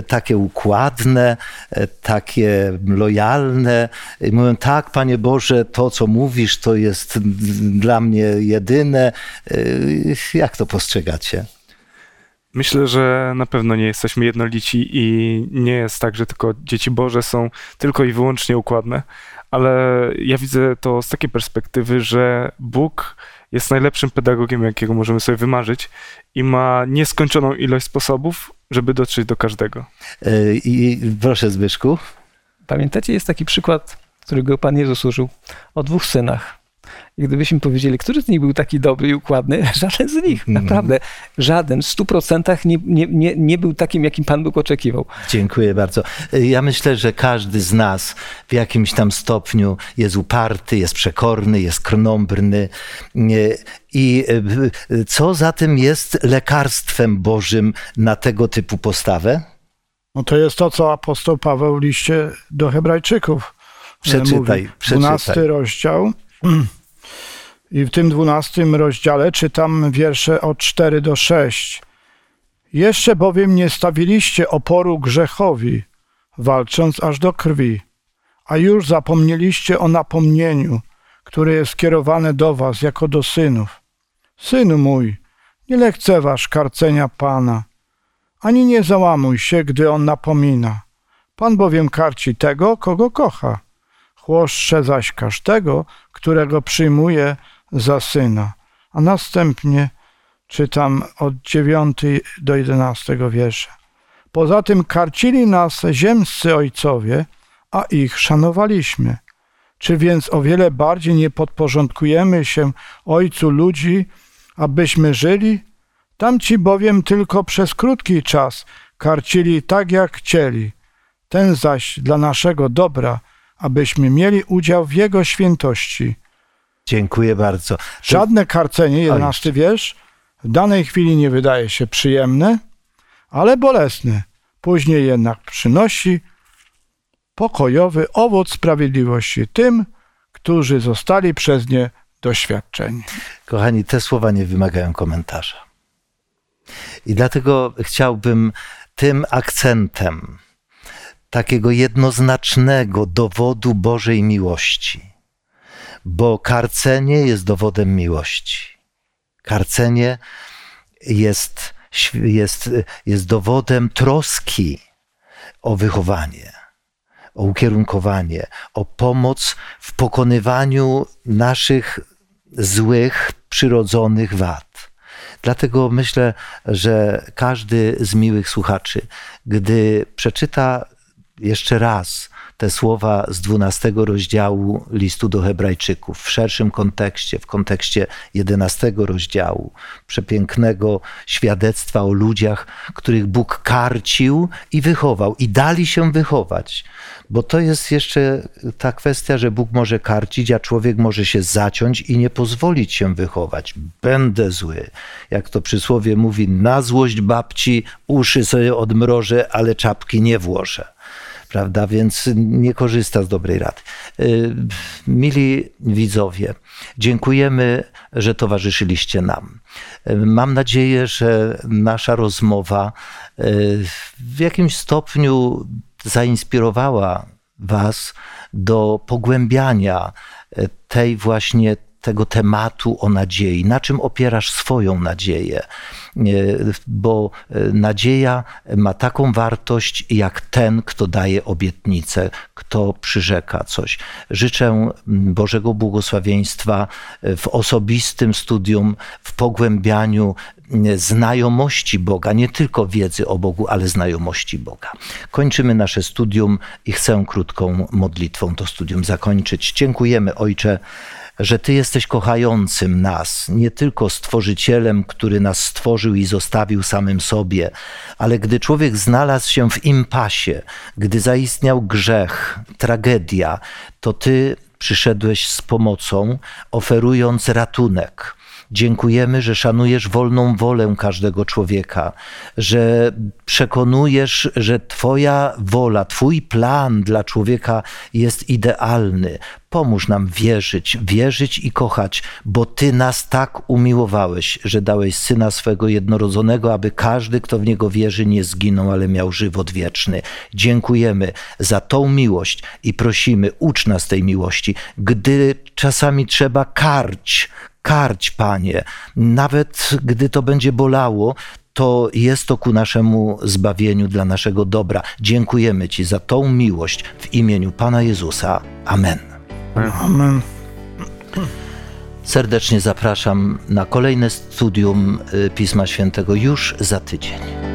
takie układne, takie lojalne. Mówią, tak, Panie Boże, to co mówisz, to jest dla mnie jedyne. Jak to postrzegacie? Myślę, że na pewno nie jesteśmy jednolici i nie jest tak, że tylko dzieci Boże są tylko i wyłącznie układne, ale ja widzę to z takiej perspektywy, że Bóg jest najlepszym pedagogiem, jakiego możemy sobie wymarzyć i ma nieskończoną ilość sposobów, żeby dotrzeć do każdego. E, I proszę Zbyszku. Pamiętacie, jest taki przykład, którego Pan Jezus użył o dwóch synach. I gdybyśmy powiedzieli, który z nich był taki dobry i układny, żaden z nich, mm. naprawdę, żaden, w stu procentach nie, nie, nie, nie był takim, jakim Pan Bóg oczekiwał. Dziękuję bardzo. Ja myślę, że każdy z nas w jakimś tam stopniu jest uparty, jest przekorny, jest krnąbrny. I co za tym jest lekarstwem Bożym na tego typu postawę? No to jest to, co apostoł Paweł w liście do Hebrajczyków Przeczytaj, mówi. przeczytaj. 12 rozdział. I w tym 12 rozdziale czytam wiersze od 4 do 6. Jeszcze bowiem nie stawiliście oporu grzechowi, walcząc aż do krwi, a już zapomnieliście o napomnieniu, które jest skierowane do was jako do synów. Synu mój, nie lekceważ karcenia Pana, ani nie załamuj się, gdy On napomina. Pan bowiem karci tego, kogo kocha. Chłoszcze zaś każdego, którego przyjmuje za syna. A następnie czytam od 9 do 11 wiersza. Poza tym karcili nas ziemscy ojcowie, a ich szanowaliśmy. Czy więc o wiele bardziej nie podporządkujemy się Ojcu ludzi, abyśmy żyli? Tamci bowiem tylko przez krótki czas karcili tak, jak chcieli. Ten zaś dla naszego dobra, abyśmy mieli udział w Jego świętości. Dziękuję bardzo. Żadne karcenie, jedenasty wiersz, w danej chwili nie wydaje się przyjemne, ale bolesne. Później jednak przynosi pokojowy owoc sprawiedliwości tym, którzy zostali przez nie doświadczeni. Kochani, te słowa nie wymagają komentarza. I dlatego chciałbym tym akcentem takiego jednoznacznego dowodu Bożej miłości, bo karcenie jest dowodem miłości. Karcenie jest, jest, jest dowodem troski o wychowanie, o ukierunkowanie, o pomoc w pokonywaniu naszych złych, przyrodzonych wad. Dlatego myślę, że każdy z miłych słuchaczy, gdy przeczyta jeszcze raz te słowa z 12 rozdziału listu do Hebrajczyków w szerszym kontekście, w kontekście 11 rozdziału, przepięknego świadectwa o ludziach, których Bóg karcił i wychował, i dali się wychować. Bo to jest jeszcze ta kwestia, że Bóg może karcić, a człowiek może się zaciąć i nie pozwolić się wychować. Będę zły. Jak to przysłowie mówi, na złość babci uszy sobie odmrożę, ale czapki nie włożę prawda? Więc nie korzysta z dobrej rady. Y, Mili widzowie, dziękujemy, że towarzyszyliście nam. Y, Mam nadzieję, że nasza rozmowa y, w jakimś stopniu zainspirowała Was do pogłębiania tej właśnie tego tematu o nadziei. Na czym opierasz swoją nadzieję? Bo nadzieja ma taką wartość jak ten, kto daje obietnicę, kto przyrzeka coś. Życzę Bożego błogosławieństwa w osobistym studium, w pogłębianiu znajomości Boga, nie tylko wiedzy o Bogu, ale znajomości Boga. Kończymy nasze studium i chcę krótką modlitwą to studium zakończyć. Dziękujemy, Ojcze, że Ty jesteś kochającym nas, nie tylko stworzycielem, który nas stworzył i zostawił samym sobie, ale gdy człowiek znalazł się w impasie, gdy zaistniał grzech, tragedia, to Ty przyszedłeś z pomocą, oferując ratunek. Dziękujemy, że szanujesz wolną wolę każdego człowieka, że przekonujesz, że Twoja wola, Twój plan dla człowieka jest idealny. Pomóż nam wierzyć, wierzyć i kochać, bo Ty nas tak umiłowałeś, że dałeś Syna swego jednorodzonego, aby każdy, kto w Niego wierzy, nie zginął, ale miał żywot wieczny. Dziękujemy za tą miłość i prosimy, ucz nas tej miłości, gdy czasami trzeba karć, karć, Panie, nawet gdy to będzie bolało, to jest to ku naszemu zbawieniu, dla naszego dobra. Dziękujemy Ci za tą miłość w imieniu Pana Jezusa. Amen. Amen. Serdecznie zapraszam na kolejne studium y, Pisma Świętego już za tydzień.